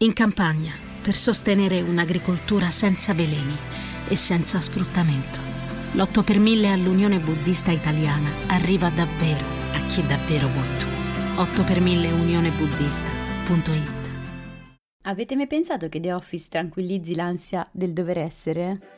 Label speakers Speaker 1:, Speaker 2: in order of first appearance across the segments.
Speaker 1: In campagna, per sostenere un'agricoltura senza veleni e senza sfruttamento. L'8 per 1000 all'Unione Buddista Italiana arriva davvero a chi davvero vuoi tu. 8 per 1000 unionebuddista.it
Speaker 2: Avete mai pensato che The Office tranquillizzi l'ansia del dover essere?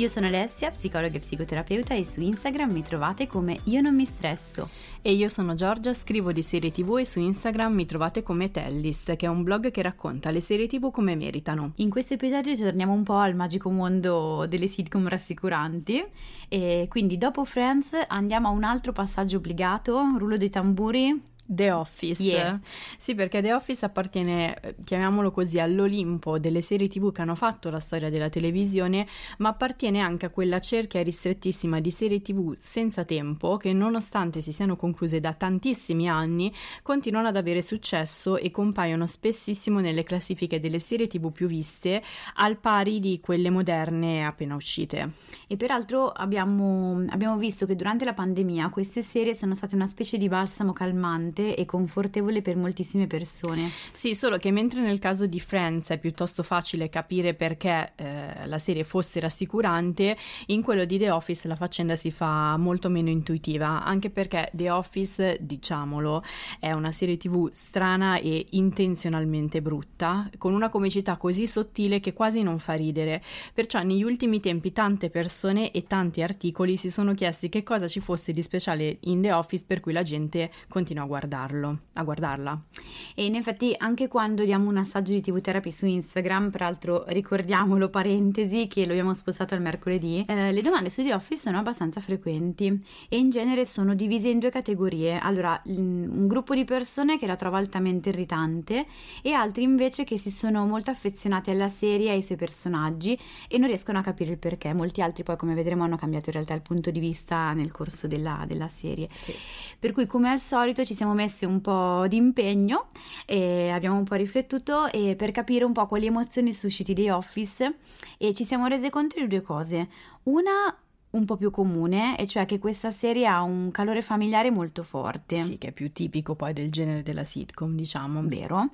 Speaker 2: io sono Alessia, psicologa e psicoterapeuta e su Instagram mi trovate come Io non mi stresso.
Speaker 3: E io sono Giorgia, scrivo di serie tv e su Instagram mi trovate come Tellist, che è un blog che racconta le serie tv come meritano.
Speaker 2: In questo episodio torniamo un po' al magico mondo delle sitcom rassicuranti e quindi dopo Friends andiamo a un altro passaggio obbligato, rullo dei tamburi,
Speaker 3: The Office.
Speaker 2: Yeah.
Speaker 3: Sì, perché The Office appartiene, eh, chiamiamolo così, all'Olimpo delle serie TV che hanno fatto la storia della televisione, ma appartiene anche a quella cerchia ristrettissima di serie TV senza tempo che nonostante si siano concluse da tantissimi anni, continuano ad avere successo e compaiono spessissimo nelle classifiche delle serie TV più viste, al pari di quelle moderne appena uscite.
Speaker 2: E peraltro abbiamo, abbiamo visto che durante la pandemia queste serie sono state una specie di balsamo calmante rilassante e confortevole per moltissime persone.
Speaker 3: Sì, solo che mentre nel caso di Friends è piuttosto facile capire perché eh, la serie fosse rassicurante, in quello di The Office la faccenda si fa molto meno intuitiva, anche perché The Office, diciamolo, è una serie tv strana e intenzionalmente brutta, con una comicità così sottile che quasi non fa ridere. Perciò negli ultimi tempi tante persone e tanti articoli si sono chiesti che cosa ci fosse di speciale in The Office per cui la gente continua a guardare guardarlo, a guardarla.
Speaker 2: E in effetti anche quando diamo un assaggio di TV Therapy su Instagram, peraltro ricordiamolo, parentesi, che lo abbiamo spostato al mercoledì, eh, le domande su The Office sono abbastanza frequenti e in genere sono divise in due categorie. Allora, un gruppo di persone che la trova altamente irritante e altri invece che si sono molto affezionati alla serie e ai suoi personaggi e non riescono a capire il perché. Molti altri poi, come vedremo, hanno cambiato in realtà il punto di vista nel corso della, della serie.
Speaker 3: Sì.
Speaker 2: Per cui, come al solito, ci siamo messi un po' di impegno e abbiamo un po' riflettuto per capire un po' quali emozioni susciti The Office e ci siamo rese conto di due cose. Una un po' più comune, e cioè che questa serie ha un calore familiare molto forte.
Speaker 3: Sì, che è più tipico poi del genere della sitcom, diciamo.
Speaker 2: Vero.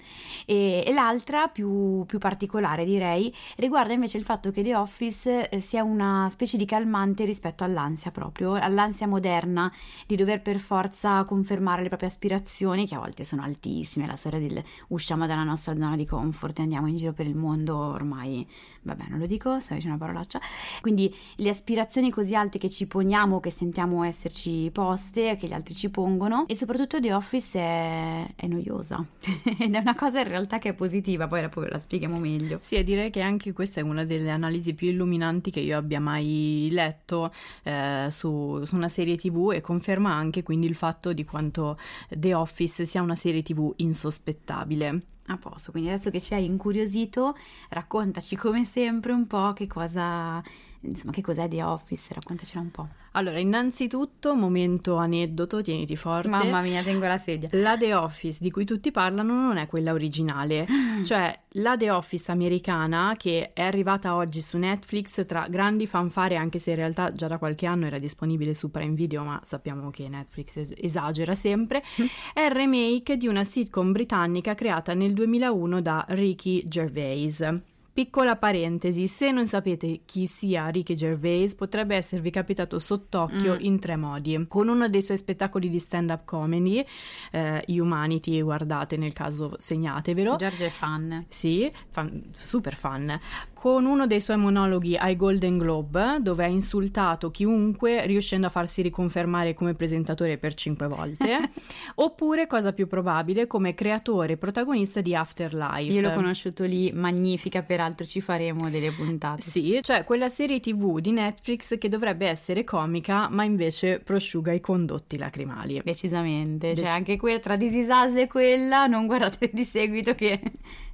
Speaker 2: E, e l'altra, più, più, particolare direi, riguarda invece il fatto che The Office eh, sia una specie di calmante rispetto all'ansia proprio, all'ansia moderna di dover per forza confermare le proprie aspirazioni, che a volte sono altissime, la storia del usciamo dalla nostra zona di comfort e andiamo in giro per il mondo ormai, vabbè non lo dico, stavo dicendo una parolaccia, quindi le aspirazioni così così alte che ci poniamo, che sentiamo esserci poste, che gli altri ci pongono e soprattutto The Office è, è noiosa ed è una cosa in realtà che è positiva, poi dopo ve la spieghiamo meglio.
Speaker 3: Sì, e direi che anche questa è una delle analisi più illuminanti che io abbia mai letto eh, su, su una serie tv e conferma anche quindi il fatto di quanto The Office sia una serie tv insospettabile.
Speaker 2: A posto, quindi adesso che ci hai incuriosito, raccontaci come sempre un po' che cosa insomma, che cos'è The Office? Raccontacela un po'.
Speaker 3: Allora, innanzitutto, momento aneddoto, tieniti forte.
Speaker 2: Mamma mia, tengo la sedia.
Speaker 3: La The Office di cui tutti parlano non è quella originale, cioè la The Office americana che è arrivata oggi su Netflix tra grandi fanfare, anche se in realtà già da qualche anno era disponibile su Prime Video, ma sappiamo che Netflix esagera sempre, è il remake di una sitcom britannica creata nel 2001 da Ricky Gervais. Piccola parentesi, se non sapete chi sia Ricky Gervais, potrebbe esservi capitato sott'occhio mm. in tre modi. Con uno dei suoi spettacoli di stand-up comedy, eh, Humanity, guardate nel caso segnatevelo.
Speaker 2: Giorgio è fan.
Speaker 3: Sì, fan, super fan con uno dei suoi monologhi ai Golden Globe, dove ha insultato chiunque riuscendo a farsi riconfermare come presentatore per cinque volte, oppure, cosa più probabile, come creatore e protagonista di Afterlife.
Speaker 2: Io l'ho conosciuto lì, magnifica, peraltro ci faremo delle puntate.
Speaker 3: Sì, cioè quella serie tv di Netflix che dovrebbe essere comica, ma invece prosciuga i condotti lacrimali.
Speaker 2: Decisamente, Dec- cioè anche quella tra This Is Us e quella, non guardate di seguito che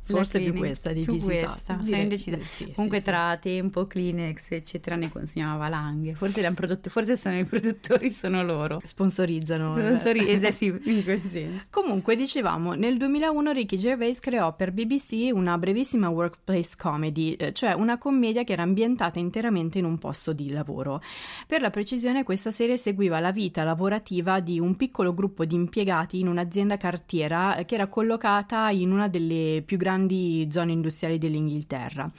Speaker 3: Forse più questa di
Speaker 2: più questa, sono indecisa. Sì, Comunque sì, tra tempo, Kleenex, eccetera, ne consumiamo valanghe. Forse, prodotti, forse sono i produttori, sono loro.
Speaker 3: Sponsorizzano.
Speaker 2: Sponsorizzano, eh, sì, in quel senso.
Speaker 3: Comunque, dicevamo, nel 2001 Ricky Gervais creò per BBC una brevissima workplace comedy, eh, cioè una commedia che era ambientata interamente in un posto di lavoro. Per la precisione, questa serie seguiva la vita lavorativa di un piccolo gruppo di impiegati in un'azienda cartiera eh, che era collocata in una delle più grandi grandi zone industriali dell'Inghilterra.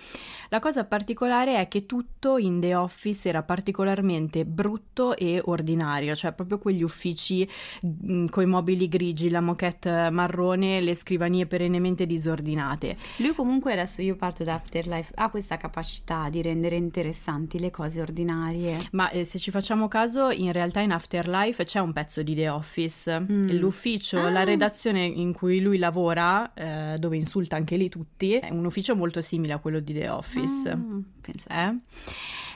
Speaker 3: La cosa particolare è che tutto in The Office era particolarmente brutto e ordinario, cioè proprio quegli uffici con i mobili grigi, la moquette marrone, le scrivanie perennemente disordinate.
Speaker 2: Lui comunque adesso io parto da Afterlife, ha questa capacità di rendere interessanti le cose ordinarie.
Speaker 3: Ma eh, se ci facciamo caso, in realtà in Afterlife c'è un pezzo di The Office, mm. l'ufficio, ah. la redazione in cui lui lavora, eh, dove insulta anche lì tutti, è un ufficio molto simile a quello di The Office. Mm, eh?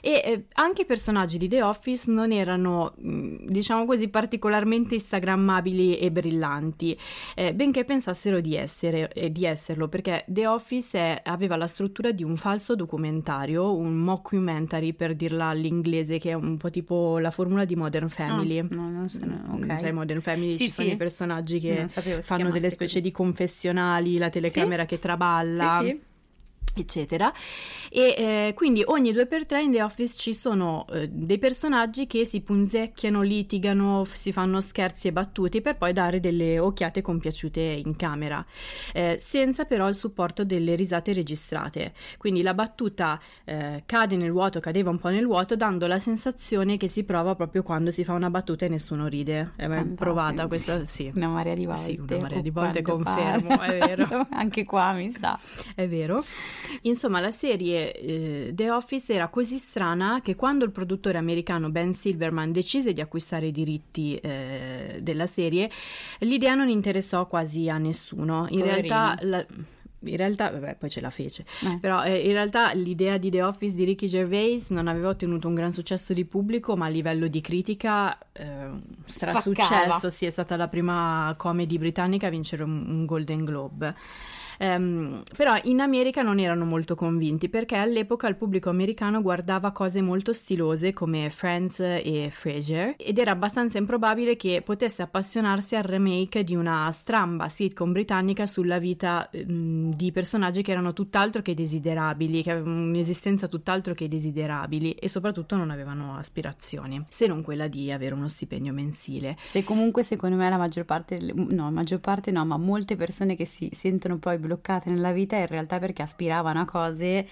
Speaker 3: E eh, anche i personaggi di The Office non erano, mm, diciamo così, particolarmente instagrammabili e brillanti, eh, benché pensassero di, essere, eh, di esserlo, perché The Office è, aveva la struttura di un falso documentario, un mockumentary per dirla all'inglese, che è un po' tipo la formula di Modern Family.
Speaker 2: Ah, no, non so, no, okay.
Speaker 3: Sai, Modern Family sì, ci sì. sono i personaggi che fanno delle specie così. di confessionali, la telecamera sì? che traballa. Sì, sì eccetera. E eh, quindi ogni due per tre in The Office ci sono eh, dei personaggi che si punzecchiano, litigano, f- si fanno scherzi e battute per poi dare delle occhiate compiaciute in camera eh, senza però il supporto delle risate registrate. Quindi la battuta eh, cade nel vuoto, cadeva un po' nel vuoto dando la sensazione che si prova proprio quando si fa una battuta e nessuno ride. È provata questa sì.
Speaker 2: Una marea di volte
Speaker 3: sì, una marea di volte confermo è vero.
Speaker 2: Anche qua mi sa.
Speaker 3: È vero Insomma, la serie eh, The Office era così strana che quando il produttore americano Ben Silverman decise di acquistare i diritti eh, della serie, l'idea non interessò quasi a nessuno. In Poverini. realtà la, in realtà, vabbè, poi ce la fece. Eh. Però eh, in realtà l'idea di The Office di Ricky Gervais non aveva ottenuto un gran successo di pubblico, ma a livello di critica eh, strasuccesso. Sì, è stata la prima comedy britannica a vincere un, un Golden Globe. Um, però in America non erano molto convinti perché all'epoca il pubblico americano guardava cose molto stilose come Friends e Frasier ed era abbastanza improbabile che potesse appassionarsi al remake di una stramba sitcom britannica sulla vita um, di personaggi che erano tutt'altro che desiderabili, che avevano un'esistenza tutt'altro che desiderabili e soprattutto non avevano aspirazioni, se non quella di avere uno stipendio mensile.
Speaker 2: Se comunque secondo me la maggior parte, no, maggior parte no, ma molte persone che si sentono poi bloccate nella vita in realtà perché aspiravano a cose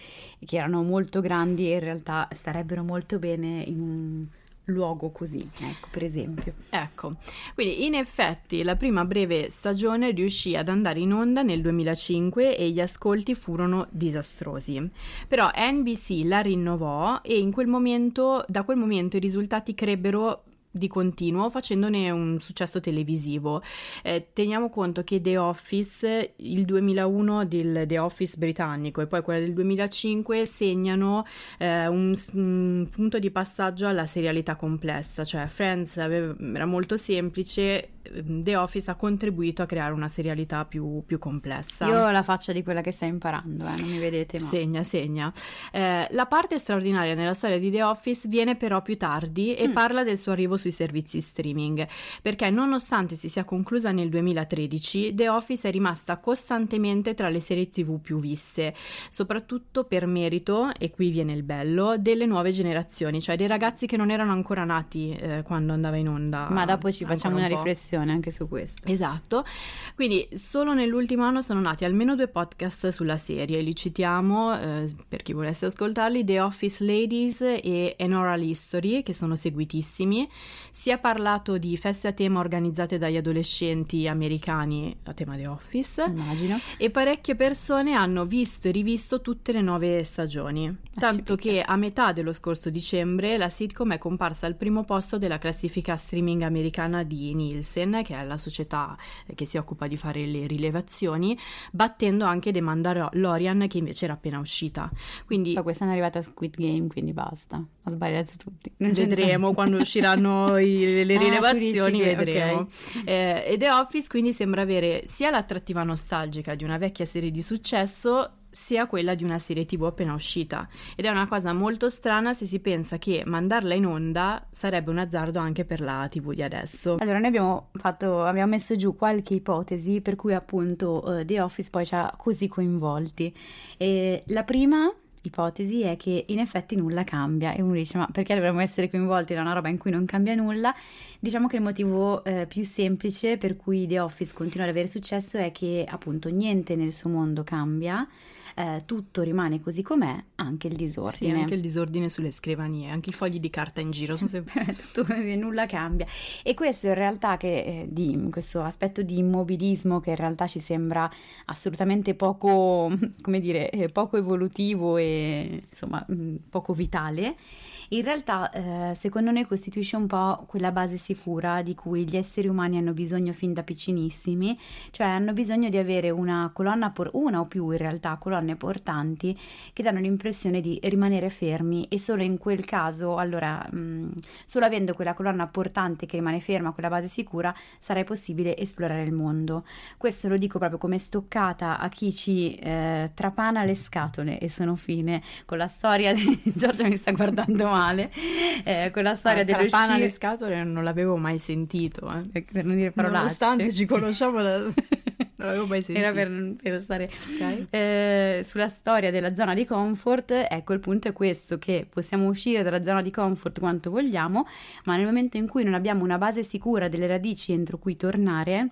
Speaker 2: che erano molto grandi e in realtà starebbero molto bene in un luogo così, ecco, per esempio.
Speaker 3: Ecco, quindi in effetti la prima breve stagione riuscì ad andare in onda nel 2005 e gli ascolti furono disastrosi. Però NBC la rinnovò e in quel momento, da quel momento i risultati crebbero di continuo facendone un successo televisivo. Eh, teniamo conto che The Office, il 2001 del The Office britannico e poi quella del 2005 segnano eh, un, un, punto di passaggio alla serialità complessa, cioè Friends aveva, era molto semplice, ehm, The Office ha contribuito a creare una serialità più, più complessa.
Speaker 2: Io ho la faccia di quella che stai imparando, eh, non mi vedete ma...
Speaker 3: Segna, segna. Eh, la parte straordinaria nella storia di The Office viene però più tardi e mm. parla del suo arrivo sui servizi streaming, perché nonostante si sia conclusa nel 2013, The Office è rimasta costantemente tra le serie TV più viste, soprattutto per merito, e qui viene il bello, delle nuove generazioni, cioè dei ragazzi che non erano ancora nati eh, quando andava in onda.
Speaker 2: Ma dopo ci facciamo un una riflessione anche su questo.
Speaker 3: Esatto. Quindi solo nell'ultimo anno sono nati almeno due podcast sulla serie, li citiamo eh, per chi volesse ascoltarli, The Office Ladies e An Oral History, che sono seguitissimi. Si è parlato di feste a tema organizzate dagli adolescenti americani a tema The Office.
Speaker 2: Immagino.
Speaker 3: E parecchie persone hanno visto e rivisto tutte le nuove stagioni. Ah, Tanto che a metà dello scorso dicembre la sitcom è comparsa al primo posto della classifica streaming americana di Nielsen, che è la società che si occupa di fare le rilevazioni, battendo anche The Mandalorian che invece era appena uscita. Quindi...
Speaker 2: Ma questa è arrivata a Squid Game, quindi basta. Ha sbagliato tutti.
Speaker 3: Non Vedremo quando usciranno faranno i, le ah, rilevazioni, vedremo. Okay. Eh, e The Office quindi sembra avere sia l'attrattiva nostalgica di una vecchia serie di successo sia quella di una serie tv appena uscita ed è una cosa molto strana se si pensa che mandarla in onda sarebbe un azzardo anche per la tv di adesso.
Speaker 2: Allora noi abbiamo, fatto, abbiamo messo giù qualche ipotesi per cui appunto uh, The Office poi ci ha così coinvolti e la prima ipotesi è che in effetti nulla cambia e uno dice ma perché dovremmo essere coinvolti da una roba in cui non cambia nulla? Diciamo che il motivo eh, più semplice per cui The Office continua ad avere successo è che appunto niente nel suo mondo cambia eh, tutto rimane così com'è, anche il disordine.
Speaker 3: Sì, anche il disordine sulle scrivanie, anche i fogli di carta in giro sono sempre...
Speaker 2: tutto, nulla cambia. E questo in realtà, che, eh, di, questo aspetto di immobilismo che in realtà ci sembra assolutamente poco, come dire, eh, poco evolutivo e insomma mm, poco vitale, in realtà eh, secondo noi costituisce un po' quella base sicura di cui gli esseri umani hanno bisogno fin da piccinissimi, cioè hanno bisogno di avere una colonna, por- una o più in realtà colonne portanti che danno l'impressione di rimanere fermi e solo in quel caso, allora, mh, mm, solo avendo quella colonna portante che rimane ferma, quella base sicura, sarà possibile esplorare il mondo. Questo lo dico proprio come stoccata a chi ci eh, trapana le scatole e sono fine con la storia di Giorgia mi sta guardando male, eh, con la storia ah, dello
Speaker 3: sci... alle scatole non l'avevo mai sentito, eh.
Speaker 2: per non dire parolacce.
Speaker 3: Nonostante ci conosciamo da... Non l'avevo mai sentito.
Speaker 2: Era per, per stare okay. eh, sulla storia della zona di comfort. Ecco, il punto è questo: che possiamo uscire dalla zona di comfort quanto vogliamo, ma nel momento in cui non abbiamo una base sicura delle radici entro cui tornare,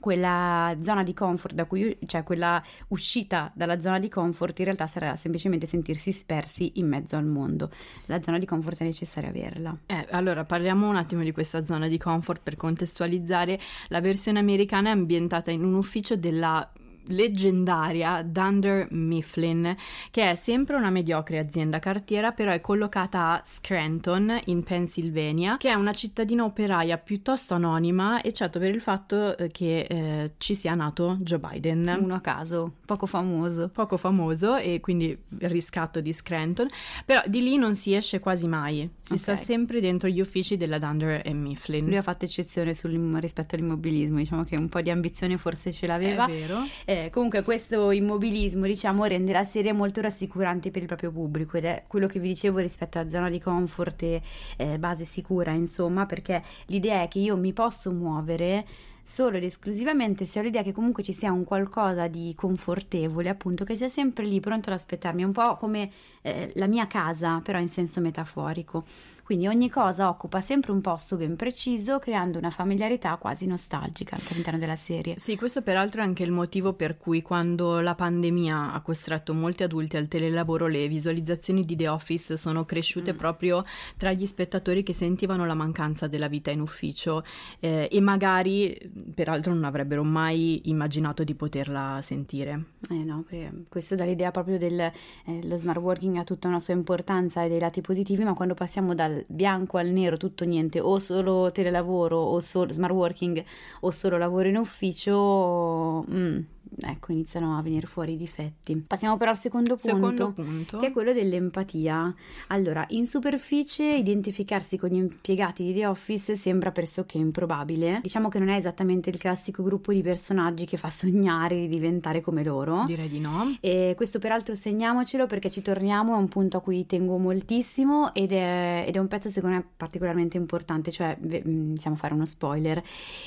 Speaker 2: quella zona di comfort da cui, cioè quella uscita dalla zona di comfort in realtà sarà semplicemente sentirsi spersi in mezzo al mondo. La zona di comfort è necessario averla.
Speaker 3: Eh, allora parliamo un attimo di questa zona di comfort per contestualizzare. La versione americana è ambientata in un ufficio della leggendaria Dunder Mifflin, che è sempre una mediocre azienda cartiera, però è collocata a Scranton, in Pennsylvania, che è una cittadina operaia piuttosto anonima, eccetto per il fatto eh, che eh, ci sia nato Joe Biden.
Speaker 2: Uno a caso, poco famoso.
Speaker 3: Poco famoso e quindi riscatto di Scranton, però di lì non si esce quasi mai, si okay. sta sempre dentro gli uffici della Dunder e Mifflin.
Speaker 2: Lui ha fatto eccezione sul, rispetto all'immobilismo, diciamo che un po' di ambizione forse ce l'aveva.
Speaker 3: È vero.
Speaker 2: Eh, comunque questo immobilismo diciamo rende la serie molto rassicurante per il proprio pubblico ed è quello che vi dicevo rispetto alla zona di comfort e eh, base sicura insomma perché l'idea è che io mi posso muovere solo ed esclusivamente se ho l'idea che comunque ci sia un qualcosa di confortevole, appunto, che sia sempre lì pronto ad aspettarmi, un po' come eh, la mia casa, però in senso metaforico. Quindi ogni cosa occupa sempre un posto ben preciso, creando una familiarità quasi nostalgica all'interno della serie.
Speaker 3: Sì, questo peraltro è anche il motivo per cui quando la pandemia ha costretto molti adulti al telelavoro, le visualizzazioni di The Office sono cresciute mm. proprio tra gli spettatori che sentivano la mancanza della vita in ufficio eh, e magari, peraltro, non avrebbero mai immaginato di poterla sentire.
Speaker 2: Eh no, questo dà l'idea proprio dello eh, smart working ha tutta una sua importanza e dei lati positivi, ma quando passiamo dal bianco al nero, tutto niente, o solo telelavoro o solo smart working o solo lavoro in ufficio, mm, ecco, iniziano a venire fuori i difetti. Passiamo però al secondo punto,
Speaker 3: secondo punto,
Speaker 2: che è quello dell'empatia. Allora, in superficie identificarsi con gli impiegati di The Office sembra pressoché improbabile. Diciamo che non è esattamente il classico gruppo di personaggi che fa sognare di diventare come loro.
Speaker 3: Direi di no.
Speaker 2: E questo peraltro segniamocelo perché ci torniamo a un punto a cui tengo moltissimo ed è, ed è un pezzo secondo me particolarmente importante, cioè iniziamo a fare uno spoiler.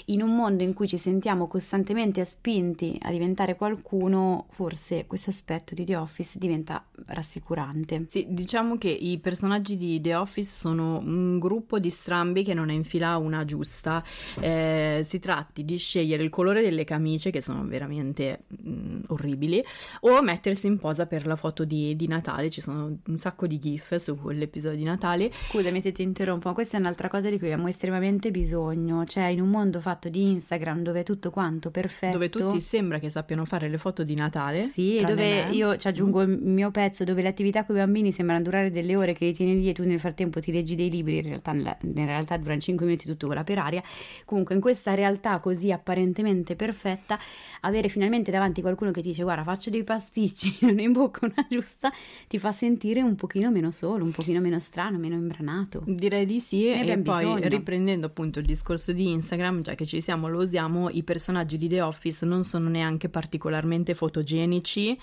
Speaker 2: In un mondo in cui ci sentiamo costantemente spinti a diventare diventare qualcuno, forse questo aspetto di The Office diventa rassicurante.
Speaker 3: Sì, diciamo che i personaggi di The Office sono un gruppo di strambi che non è in fila una giusta. Eh, si tratti di scegliere il colore delle camicie, che sono veramente mh, mm, orribili, o mettersi in posa per la foto di, di, Natale. Ci sono un sacco di gif su quell'episodio di Natale.
Speaker 2: Scusami se ti interrompo, questa è un'altra cosa di cui abbiamo estremamente bisogno. Cioè, in un mondo fatto di Instagram dove è tutto quanto perfetto.
Speaker 3: Dove tutti sembra che sappiano sappiano fare le foto di Natale.
Speaker 2: Sì, dove me. io ci aggiungo il mio pezzo dove le attività con i bambini sembrano durare delle ore che li tieni lì e tu nel frattempo ti leggi dei libri, in realtà, in realtà durano 5 minuti tutto vola per aria. Comunque in questa realtà così apparentemente perfetta, avere finalmente davanti qualcuno che ti dice guarda faccio dei pasticci, non in bocca una giusta, ti fa sentire un pochino meno solo, un pochino meno strano, meno imbranato.
Speaker 3: Direi di sì ne e poi bisogno. riprendendo appunto il discorso di Instagram, già che ci siamo, lo usiamo, i personaggi di The Office non sono neanche particolarmente fotogenici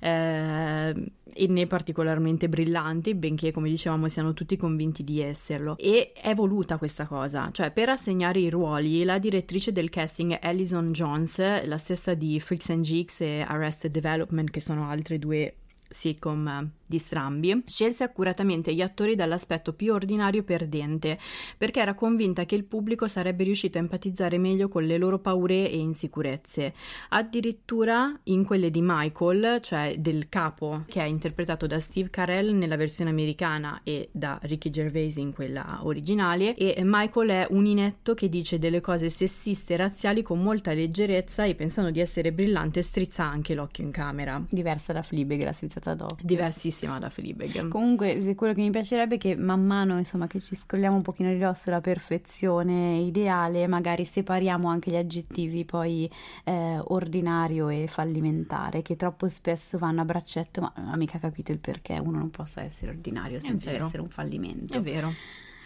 Speaker 3: eh, e né particolarmente brillanti, benché come dicevamo siano tutti convinti di esserlo. E è voluta questa cosa, cioè per assegnare i ruoli la direttrice del casting Alison Jones, la stessa di Freaks and Geeks e Arrested Development, che sono altre due sitcom di Strambi, scelse accuratamente gli attori dall'aspetto più ordinario e perdente, perché era convinta che il pubblico sarebbe riuscito a empatizzare meglio con le loro paure e insicurezze. Addirittura in quelle di Michael, cioè del capo, che è interpretato da Steve Carell nella versione americana e da Ricky Gervais in quella originale, e Michael è un inetto che dice delle cose sessiste e razziali con molta leggerezza e pensando di essere brillante strizza anche l'occhio in camera.
Speaker 2: Diversa da Fleabag, la strizzata d'occhio.
Speaker 3: Diversissima bellissima da Fleabag.
Speaker 2: Comunque, quello che mi piacerebbe è che man mano, insomma, che ci scolliamo un pochino di dosso la perfezione ideale, magari separiamo anche gli aggettivi poi eh, ordinario e fallimentare, che troppo spesso vanno a braccetto, ma non ho mica capito il perché uno non possa essere ordinario senza essere un fallimento.
Speaker 3: È vero.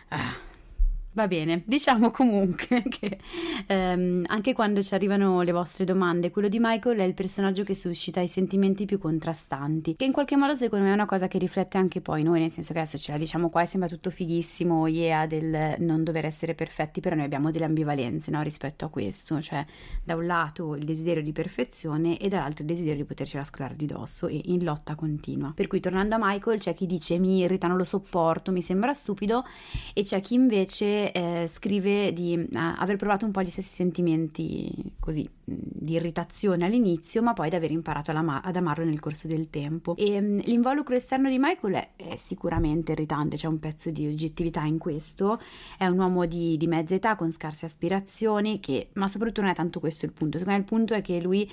Speaker 2: Ah. Va bene, diciamo comunque che ehm, anche quando ci arrivano le vostre domande, quello di Michael è il personaggio che suscita i sentimenti più contrastanti, che in qualche modo secondo me è una cosa che riflette anche poi noi, nel senso che adesso ce la diciamo qua e sembra tutto fighissimo, yeah, del non dover essere perfetti, però noi abbiamo delle ambivalenze no, rispetto a questo, cioè da un lato il desiderio di perfezione e dall'altro il desiderio di potercela scolare di dosso e in lotta continua. Per cui tornando a Michael c'è chi dice mi irrita, non lo sopporto, mi sembra stupido e c'è chi invece eh, scrive di eh, aver provato un po' gli stessi sentimenti così di irritazione all'inizio, ma poi di aver imparato ad amarlo nel corso del tempo. E mh, l'involucro esterno di Michael è, è, sicuramente irritante, c'è un pezzo di oggettività in questo. È un uomo di, di mezza età con scarse aspirazioni, che, ma soprattutto non è tanto questo il punto. Secondo me il punto è che lui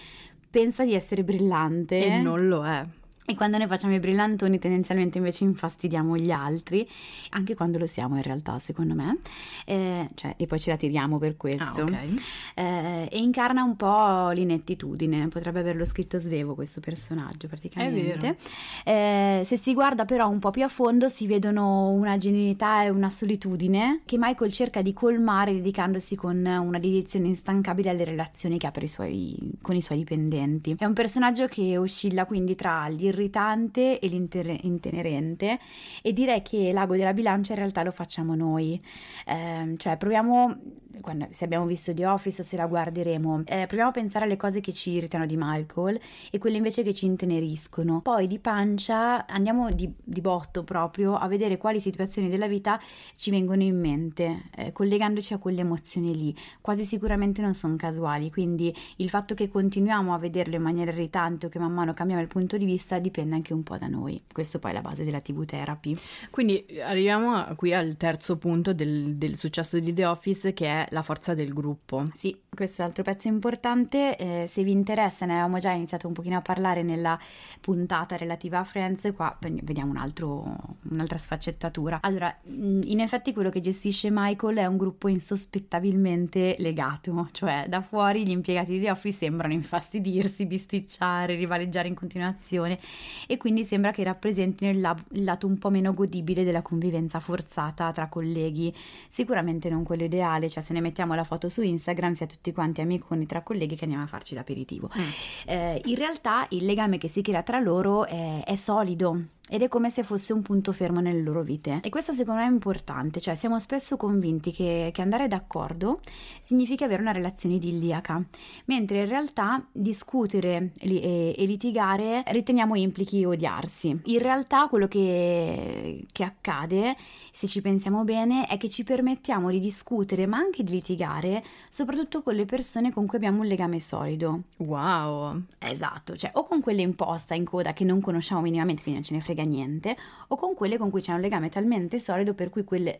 Speaker 2: pensa di essere brillante
Speaker 3: e non lo è.
Speaker 2: E quando noi facciamo i brillantoni tendenzialmente invece infastidiamo gli altri, anche quando lo siamo in realtà secondo me, eh, cioè, e poi ce la tiriamo per questo. Ah, okay. eh, e incarna un po' l'inettitudine, potrebbe averlo scritto Svevo questo personaggio praticamente. Eh, se si guarda però un po' più a fondo si vedono una genuinità e una solitudine che Michael cerca di colmare dedicandosi con una dedizione instancabile alle relazioni che ha i suoi, con i suoi dipendenti. È un personaggio che oscilla quindi tra il l'irritante e l'intenerente e direi che l'ago della bilancia in realtà lo facciamo noi, eh, cioè proviamo, quando, se abbiamo visto The Office o se la guarderemo, eh, proviamo a pensare alle cose che ci irritano di Michael e quelle invece che ci inteneriscono. Poi di pancia andiamo di, di botto proprio a vedere quali situazioni della vita ci vengono in mente, eh, collegandoci a quelle emozioni lì. Quasi sicuramente non sono casuali, quindi il fatto che continuiamo a vederlo in maniera irritante o che man mano cambiamo il punto di vista dipende anche un po' da noi. Questo poi è la base della TV therapy.
Speaker 3: Quindi arriviamo qui al terzo punto del, del successo di The Office che è la forza del gruppo.
Speaker 2: Sì, questo è l'altro pezzo importante. Eh, se vi interessa, ne avevamo già iniziato un pochino a parlare nella puntata relativa a Friends, qua vediamo un altro, un'altra sfaccettatura. Allora, in effetti quello che gestisce Michael è un gruppo insospettabilmente legato, cioè da fuori gli impiegati di The Office sembrano infastidirsi, bisticciare, rivaleggiare in continuazione e quindi sembra che rappresentino il, lab- il lato un po' meno godibile della convivenza forzata tra colleghi, sicuramente non quello ideale, cioè se ne mettiamo la foto su Instagram si è tutti quanti amiconi tra colleghi che andiamo a farci l'aperitivo. Mm. Eh, in realtà il legame che si crea tra loro è, è solido, ed è come se fosse un punto fermo nelle loro vite. E questo secondo me è importante, cioè siamo spesso convinti che, che andare d'accordo significa avere una relazione idilliaca, mentre in realtà discutere e, e litigare riteniamo implichi odiarsi. In realtà quello che, che accade, se ci pensiamo bene, è che ci permettiamo di discutere ma anche di litigare, soprattutto con le persone con cui abbiamo un legame solido.
Speaker 3: Wow!
Speaker 2: Esatto, cioè o con quelle in posta, in coda, che non conosciamo minimamente, quindi non ce ne frega frega niente, o con quelle con cui c'è un legame talmente solido per cui quel,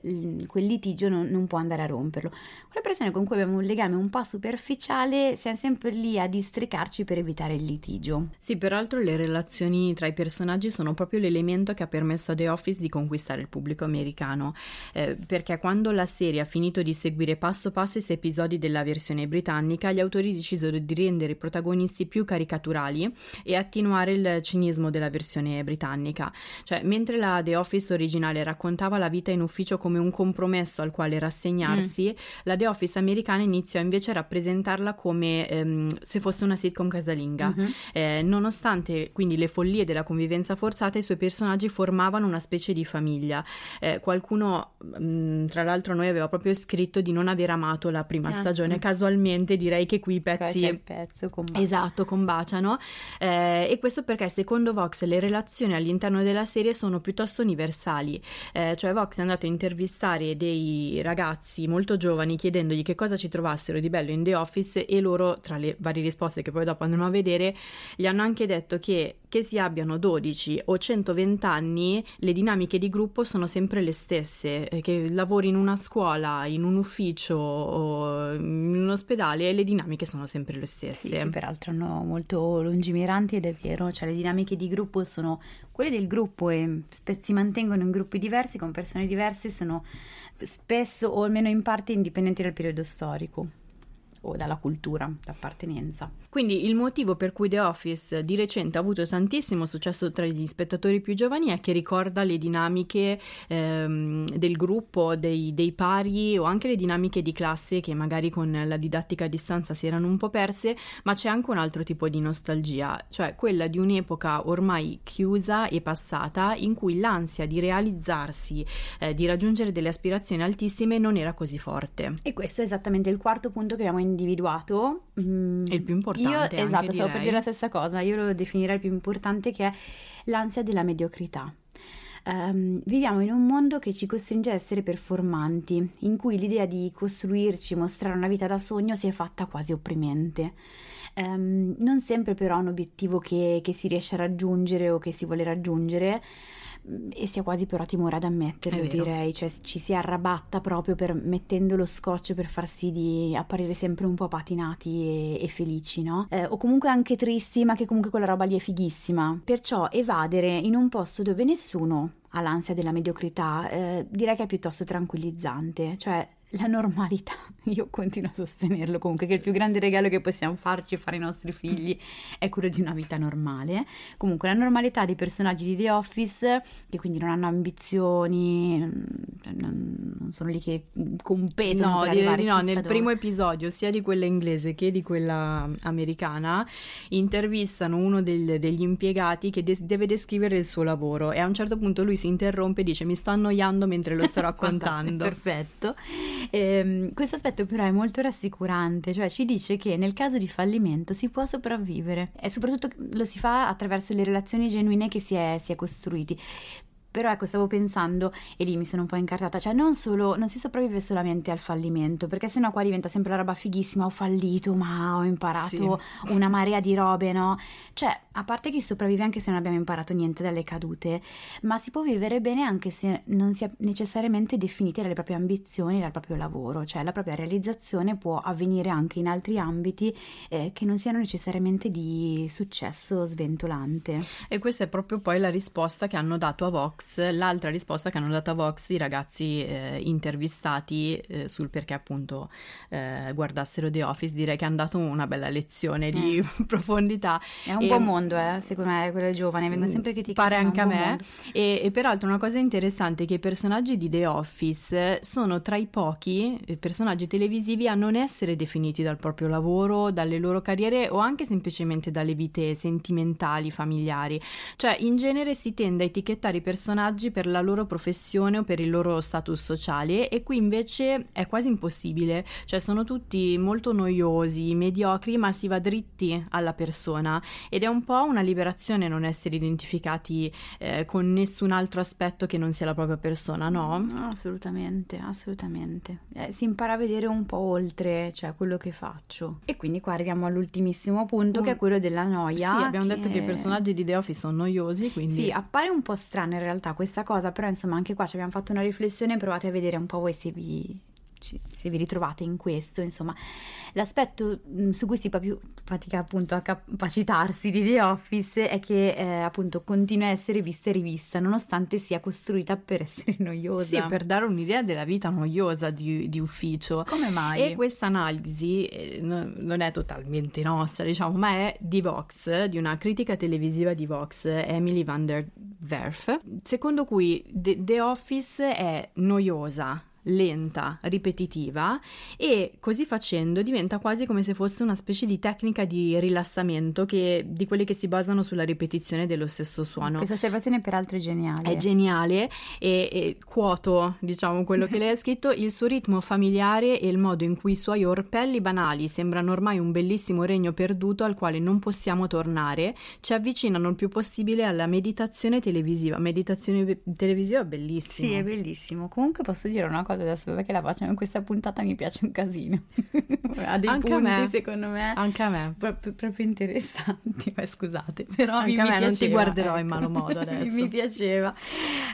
Speaker 2: quel litigio non, non, può andare a romperlo. Quelle persone con cui abbiamo un legame un po' superficiale siamo sempre lì a districarci per evitare il litigio.
Speaker 3: Sì, peraltro le relazioni tra i personaggi sono proprio l'elemento che ha permesso a The Office di conquistare il pubblico americano, eh, perché quando la serie ha finito di seguire passo passo i sei episodi della versione britannica, gli autori decisero di rendere i protagonisti più caricaturali e attenuare il cinismo della versione britannica. Cioè, mentre la The Office originale raccontava la vita in ufficio come un compromesso al quale rassegnarsi, mm. la The Office americana iniziò invece a rappresentarla come ehm, se fosse una sitcom casalinga. Mm-hmm. Eh, nonostante quindi le follie della convivenza forzata, i suoi personaggi formavano una specie di famiglia. Eh, qualcuno, mh, mm, tra l'altro, noi aveva proprio scritto di non aver amato la prima ah, stagione. Casualmente direi che qui i pezzi...
Speaker 2: Pezzo combacia.
Speaker 3: Esatto, combaciano. Eh, e questo perché secondo Vox le relazioni all'interno della serie sono piuttosto universali. Eh, cioè Vox è andato a intervistare dei ragazzi molto giovani chiedendogli che cosa ci trovassero di bello in The Office e loro, tra le varie risposte che poi dopo andremo a vedere, gli hanno anche detto che che si abbiano 12 o 120 anni, le dinamiche di gruppo sono sempre le stesse, eh, che lavori in una scuola, in un ufficio o in un ospedale, le dinamiche sono sempre le stesse.
Speaker 2: Sì, peraltro sono molto lungimiranti ed è vero, cioè le dinamiche di gruppo sono quelle del gruppo e si mantengono in gruppi diversi con persone diverse, sono spesso o almeno in parte indipendenti dal periodo storico o dalla cultura d'appartenenza.
Speaker 3: Quindi il motivo per cui The Office di recente ha avuto tantissimo successo tra gli spettatori più giovani è che ricorda le dinamiche ehm, del gruppo, dei, dei, pari o anche le dinamiche di classe che magari con la didattica a distanza si erano un po' perse, ma c'è anche un altro tipo di nostalgia, cioè quella di un'epoca ormai chiusa e passata in cui l'ansia di realizzarsi, eh, di raggiungere delle aspirazioni altissime non era così forte.
Speaker 2: E questo è esattamente il quarto punto che abbiamo individuato.
Speaker 3: Mm, è il più importante
Speaker 2: io, esatto,
Speaker 3: stavo
Speaker 2: per dire la stessa cosa. Io lo definirei il più importante che è l'ansia della mediocrità. Um, viviamo in un mondo che ci costringe a essere performanti, in cui l'idea di costruirci, mostrare una vita da sogno si è fatta quasi opprimente. Um, non sempre però è un obiettivo che, che si riesce a raggiungere o che si vuole raggiungere, E sia quasi però timore ad ammetterlo, direi, cioè ci si arrabatta proprio per, mettendo lo scotch per far sì di apparire sempre un po' patinati e, e felici, no? Eh, o comunque anche tristi, ma che comunque quella roba lì è fighissima. Perciò evadere in un posto dove nessuno ha l'ansia della mediocrità, eh, direi che è piuttosto tranquillizzante, cioè la normalità, io continuo a sostenerlo comunque, che il più grande regalo che possiamo farci fare ai nostri figli è quello di una vita normale. Comunque la normalità dei personaggi di The Office, che quindi non hanno ambizioni, non sono lì che competono.
Speaker 3: No, direi di no, nel dove. primo episodio, sia di quella inglese che di quella americana, intervistano uno del, degli impiegati che de- deve descrivere il suo lavoro e a un certo punto lui si interrompe e dice mi sto annoiando mentre lo sto raccontando.
Speaker 2: Perfetto. Eh, questo aspetto però è molto rassicurante, cioè ci dice che nel caso di fallimento si può sopravvivere e soprattutto lo si fa attraverso le relazioni genuine che si è, si è costruiti. Però ecco, stavo pensando, e lì mi sono un po' incartata, cioè non solo, non si sopravvive solamente al fallimento, perché sennò qua diventa sempre la roba fighissima, ho fallito, ma ho imparato sì. una marea di robe, no? Cioè, a parte che si sopravvive anche se non abbiamo imparato niente dalle cadute, ma si può vivere bene anche se non si è necessariamente definiti dalle proprie ambizioni, dal proprio lavoro, cioè la propria realizzazione può avvenire anche in altri ambiti eh, che non siano necessariamente di successo sventolante.
Speaker 3: E questa è proprio poi la risposta che hanno dato a Vox Vox, l'altra risposta che hanno dato a Vox i ragazzi eh, intervistati eh, sul perché appunto eh, guardassero The Office, direi che hanno dato una bella lezione di
Speaker 2: mm.
Speaker 3: profondità.
Speaker 2: È un e, buon mondo, eh, secondo me, quello giovane, vengono sempre criticati.
Speaker 3: Pare anche a me. E, e, peraltro una cosa interessante è che i personaggi di The Office sono tra i pochi eh, personaggi televisivi a non essere definiti dal proprio lavoro, dalle loro carriere o anche semplicemente dalle vite sentimentali, familiari. Cioè, in genere si tende a etichettare i personaggi personaggi per la loro professione o per il loro status sociale e qui invece è quasi impossibile, cioè sono tutti molto noiosi, mediocri, ma si va dritti alla persona ed è un po' una liberazione non essere identificati eh, con nessun altro aspetto che non sia la propria persona, no?
Speaker 2: no assolutamente, assolutamente. Eh, si impara a vedere un po' oltre, cioè quello che faccio. E quindi qua arriviamo all'ultimissimo punto uh, che è quello della noia.
Speaker 3: Sì, abbiamo che... detto che i personaggi di The Office sono noiosi, quindi...
Speaker 2: Sì, appare un po' strano in realtà questa cosa, però insomma anche qua ci abbiamo fatto una riflessione, provate a vedere un po' voi se vi se vi ritrovate in questo, insomma, l'aspetto mm, su cui si fa più fatica appunto a capacitarsi di The Office è che eh, appunto continua a essere vista e rivista, nonostante sia costruita per essere noiosa.
Speaker 3: Sì, per dare un'idea della vita noiosa di, di ufficio.
Speaker 2: Come mai?
Speaker 3: E questa analisi eh, non è totalmente nostra, diciamo, ma è di Vox, di una critica televisiva di Vox, Emily van der Werf, secondo cui The, The Office è noiosa, lenta, ripetitiva e così facendo diventa quasi come se fosse una specie di tecnica di rilassamento che, di quelle che si basano sulla ripetizione dello stesso suono.
Speaker 2: Questa osservazione peraltro è geniale.
Speaker 3: È geniale e, e quoto, diciamo, quello che lei ha scritto, il suo ritmo familiare e il modo in cui i suoi orpelli banali sembrano ormai un bellissimo regno perduto al quale non possiamo tornare, ci avvicinano il più possibile alla meditazione televisiva. Meditazione televisiva bellissima.
Speaker 2: Sì, è bellissimo. Comunque posso dire una cosa cosa adesso perché la facciamo in questa puntata mi piace un casino. ha dei Anche punti me. secondo me.
Speaker 3: Anche a me.
Speaker 2: Proprio, proprio interessanti. Beh, scusate, però
Speaker 3: Anche
Speaker 2: mi,
Speaker 3: a me
Speaker 2: piaceva,
Speaker 3: non ti guarderò in malo modo adesso.
Speaker 2: mi piaceva.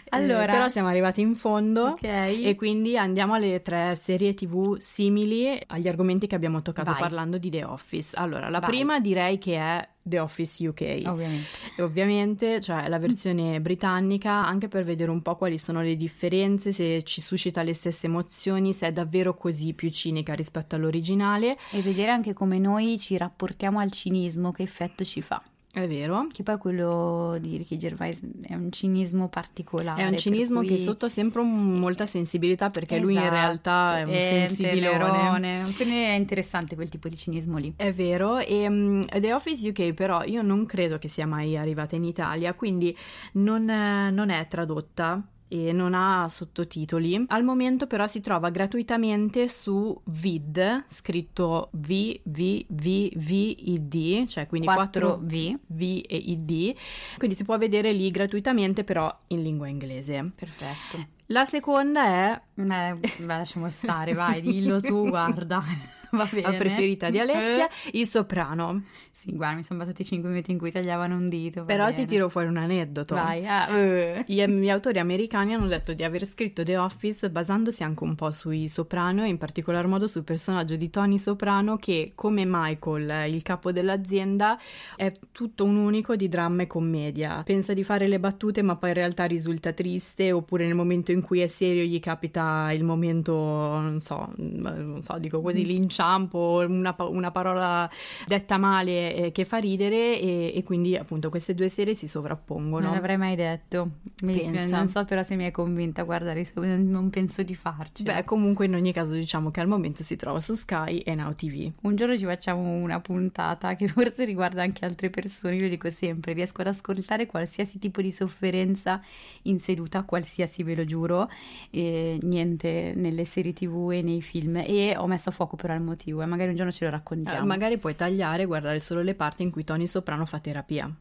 Speaker 3: Allora, eh, però siamo arrivati in fondo okay. e quindi andiamo alle tre serie TV simili agli argomenti che abbiamo toccato Vai. parlando di The Office. Allora, la Vai. prima direi che è The Office UK.
Speaker 2: Ovviamente.
Speaker 3: E ovviamente, cioè la versione britannica, anche per vedere un po' quali sono le differenze, se ci suscita le stesse emozioni, se è davvero così più cinica rispetto all'originale.
Speaker 2: E vedere anche come noi ci rapportiamo al cinismo, che effetto ci fa.
Speaker 3: È vero.
Speaker 2: Che poi quello di Ricky Gervais è un cinismo particolare.
Speaker 3: È un cinismo cui... che sotto ha sempre molta sensibilità perché esatto. lui in realtà è un sensibilone.
Speaker 2: Quindi è interessante quel tipo di cinismo lì.
Speaker 3: È vero. E um, The Office UK però io non credo che sia mai arrivata in Italia, quindi non, eh, non è tradotta e non ha sottotitoli. Al momento però si trova gratuitamente su Vid, scritto V, V, V, V, I, D, cioè quindi 4, 4 V. V e I, D. Quindi si può vedere lì gratuitamente però in lingua inglese.
Speaker 2: Perfetto.
Speaker 3: La seconda è...
Speaker 2: Eh, beh, lasciamo stare, vai, dillo tu, guarda. Va bene.
Speaker 3: La preferita di Alessia, Il Soprano.
Speaker 2: Sì, guarda, mi sono passati 5 minuti in cui tagliavano un dito.
Speaker 3: Però
Speaker 2: bene.
Speaker 3: ti tiro fuori un aneddoto.
Speaker 2: Vai. Ah,
Speaker 3: uh. Gli, gli, autori americani hanno detto di aver scritto The Office basandosi anche un po' sui Soprano e in particolar modo sul personaggio di Tony Soprano che, come Michael, il capo dell'azienda, è tutto un unico di dramma e commedia. Pensa di fare le battute ma poi in realtà risulta triste oppure nel momento in cui è serio gli capita il momento, non so, non so dico così, mm. l'inciampo, una, una parola detta male eh, che fa ridere e, e, quindi appunto queste due serie si sovrappongono.
Speaker 2: Non l'avrei mai detto, mi dispiace, non so però se mi hai convinta a guardare, non penso di farci.
Speaker 3: Beh, comunque in ogni caso diciamo che al momento si trova su Sky e Now TV.
Speaker 2: Un giorno ci facciamo una puntata che forse riguarda anche altre persone, io lo dico sempre, riesco ad ascoltare qualsiasi tipo di sofferenza in seduta, qualsiasi ve lo giuro, e niente nelle serie tv e nei film e ho messo a fuoco però il motivo e magari un giorno ce lo raccontiamo.
Speaker 3: Eh, magari puoi tagliare e guardare solo le parti in cui Tony Soprano fa terapia,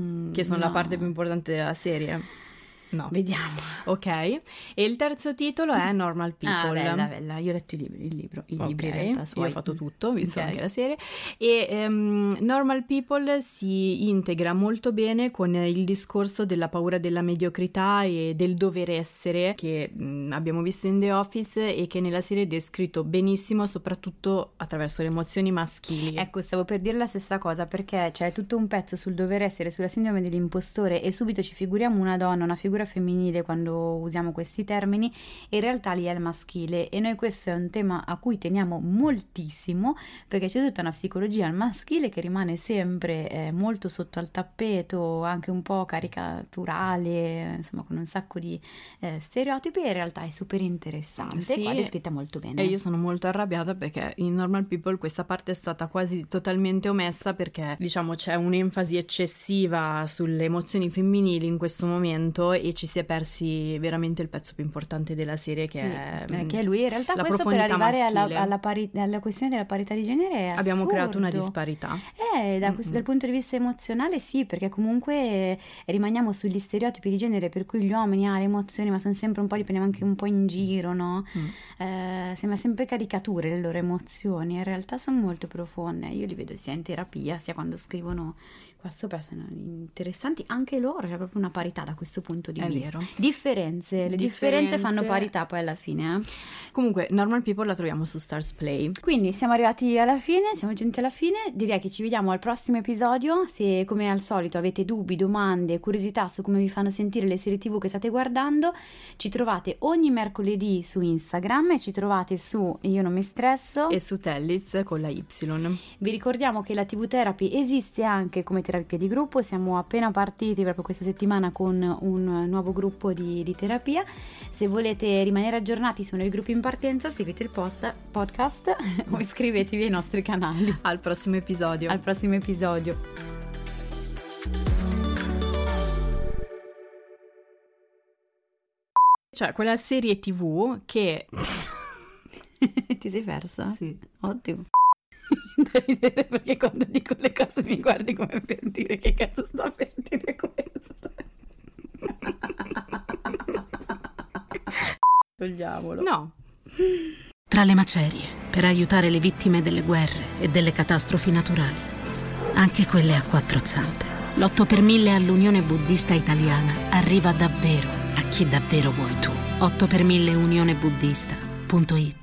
Speaker 3: mm, che sono no. la parte più importante della serie.
Speaker 2: No. Vediamo.
Speaker 3: Ok. E il terzo titolo è Normal ah, People.
Speaker 2: Ah, bella, bella. Io ho letto i libri, il libro, i okay. libri in realtà.
Speaker 3: Io ho fatto tutto, ho visto okay. anche la serie. E um, Normal People si integra molto bene con il discorso della paura della mediocrità e del dover essere che um, abbiamo visto in The Office e che nella serie è descritto benissimo, soprattutto attraverso le emozioni maschili.
Speaker 2: Ecco, stavo per dire la stessa cosa perché c'è tutto un pezzo sul dover essere, sulla sindrome dell'impostore e subito ci figuriamo una donna, una figura figura femminile quando usiamo questi termini in realtà lì è il maschile e noi questo è un tema a cui teniamo moltissimo perché c'è tutta una psicologia al maschile che rimane sempre eh, molto sotto al tappeto, anche un po' caricaturale, insomma con un sacco di eh, stereotipi e in realtà è super interessante sì, e è scritta molto bene.
Speaker 3: E io sono molto arrabbiata perché in Normal People questa parte è stata quasi totalmente omessa perché diciamo c'è un'enfasi eccessiva sulle emozioni femminili in questo momento e e ci si è persi veramente il pezzo più importante della serie che,
Speaker 2: Sì,
Speaker 3: è,
Speaker 2: eh, che è lui. In realtà
Speaker 3: la
Speaker 2: questo per arrivare alla, alla pari- alla questione della parità di genere è
Speaker 3: Abbiamo creato una
Speaker 2: assurdo.
Speaker 3: disparità.
Speaker 2: Eh, da questo-
Speaker 3: Mm-mm.
Speaker 2: dal punto di vista emozionale sì, perché comunque eh, rimaniamo sugli stereotipi di genere per cui gli uomini hanno le emozioni ma sono sempre un po', li prendiamo anche un po' in giro, no?
Speaker 3: Mm.
Speaker 2: Eh, sembra sempre caricature le loro emozioni, in realtà sono molto profonde. Io li vedo sia in terapia sia quando scrivono qua sopra, sono interessanti anche loro, c'è proprio una parità da questo punto di
Speaker 3: È
Speaker 2: vista.
Speaker 3: vero.
Speaker 2: Differenze, le differenze fanno parità poi alla fine. eh.
Speaker 3: Comunque, Normal People la troviamo su Stars Play.
Speaker 2: Quindi siamo arrivati alla fine, siamo giunti alla fine, direi che ci vediamo al prossimo episodio, se come al solito avete dubbi, domande, curiosità su come vi fanno sentire le serie tv che state guardando, ci trovate ogni mercoledì su Instagram e ci trovate su Io non mi stresso.
Speaker 3: E su Tellis con la Y.
Speaker 2: Vi ricordiamo che la TV Therapy esiste anche come terapia di gruppo, siamo appena partiti proprio questa settimana con un nuovo gruppo di, di terapia. Se volete rimanere aggiornati sui nuovi gruppi in partenza, seguite il post- podcast o iscrivetevi ai nostri canali.
Speaker 3: Al prossimo episodio.
Speaker 2: Al prossimo episodio.
Speaker 3: Cioè, quella serie TV che...
Speaker 2: Ti sei persa?
Speaker 3: Sì.
Speaker 2: Ottimo. Da ridere perché quando dico le cose mi guardi come per dire che cazzo sta per dire questo. Togliamolo.
Speaker 3: No,
Speaker 1: Tra le macerie, per aiutare le vittime delle guerre e delle catastrofi naturali, anche quelle a quattro zampe. L'8 per 1000 all'Unione Buddista Italiana arriva davvero a chi davvero vuoi tu. 8 per 1000 unionebuddista.it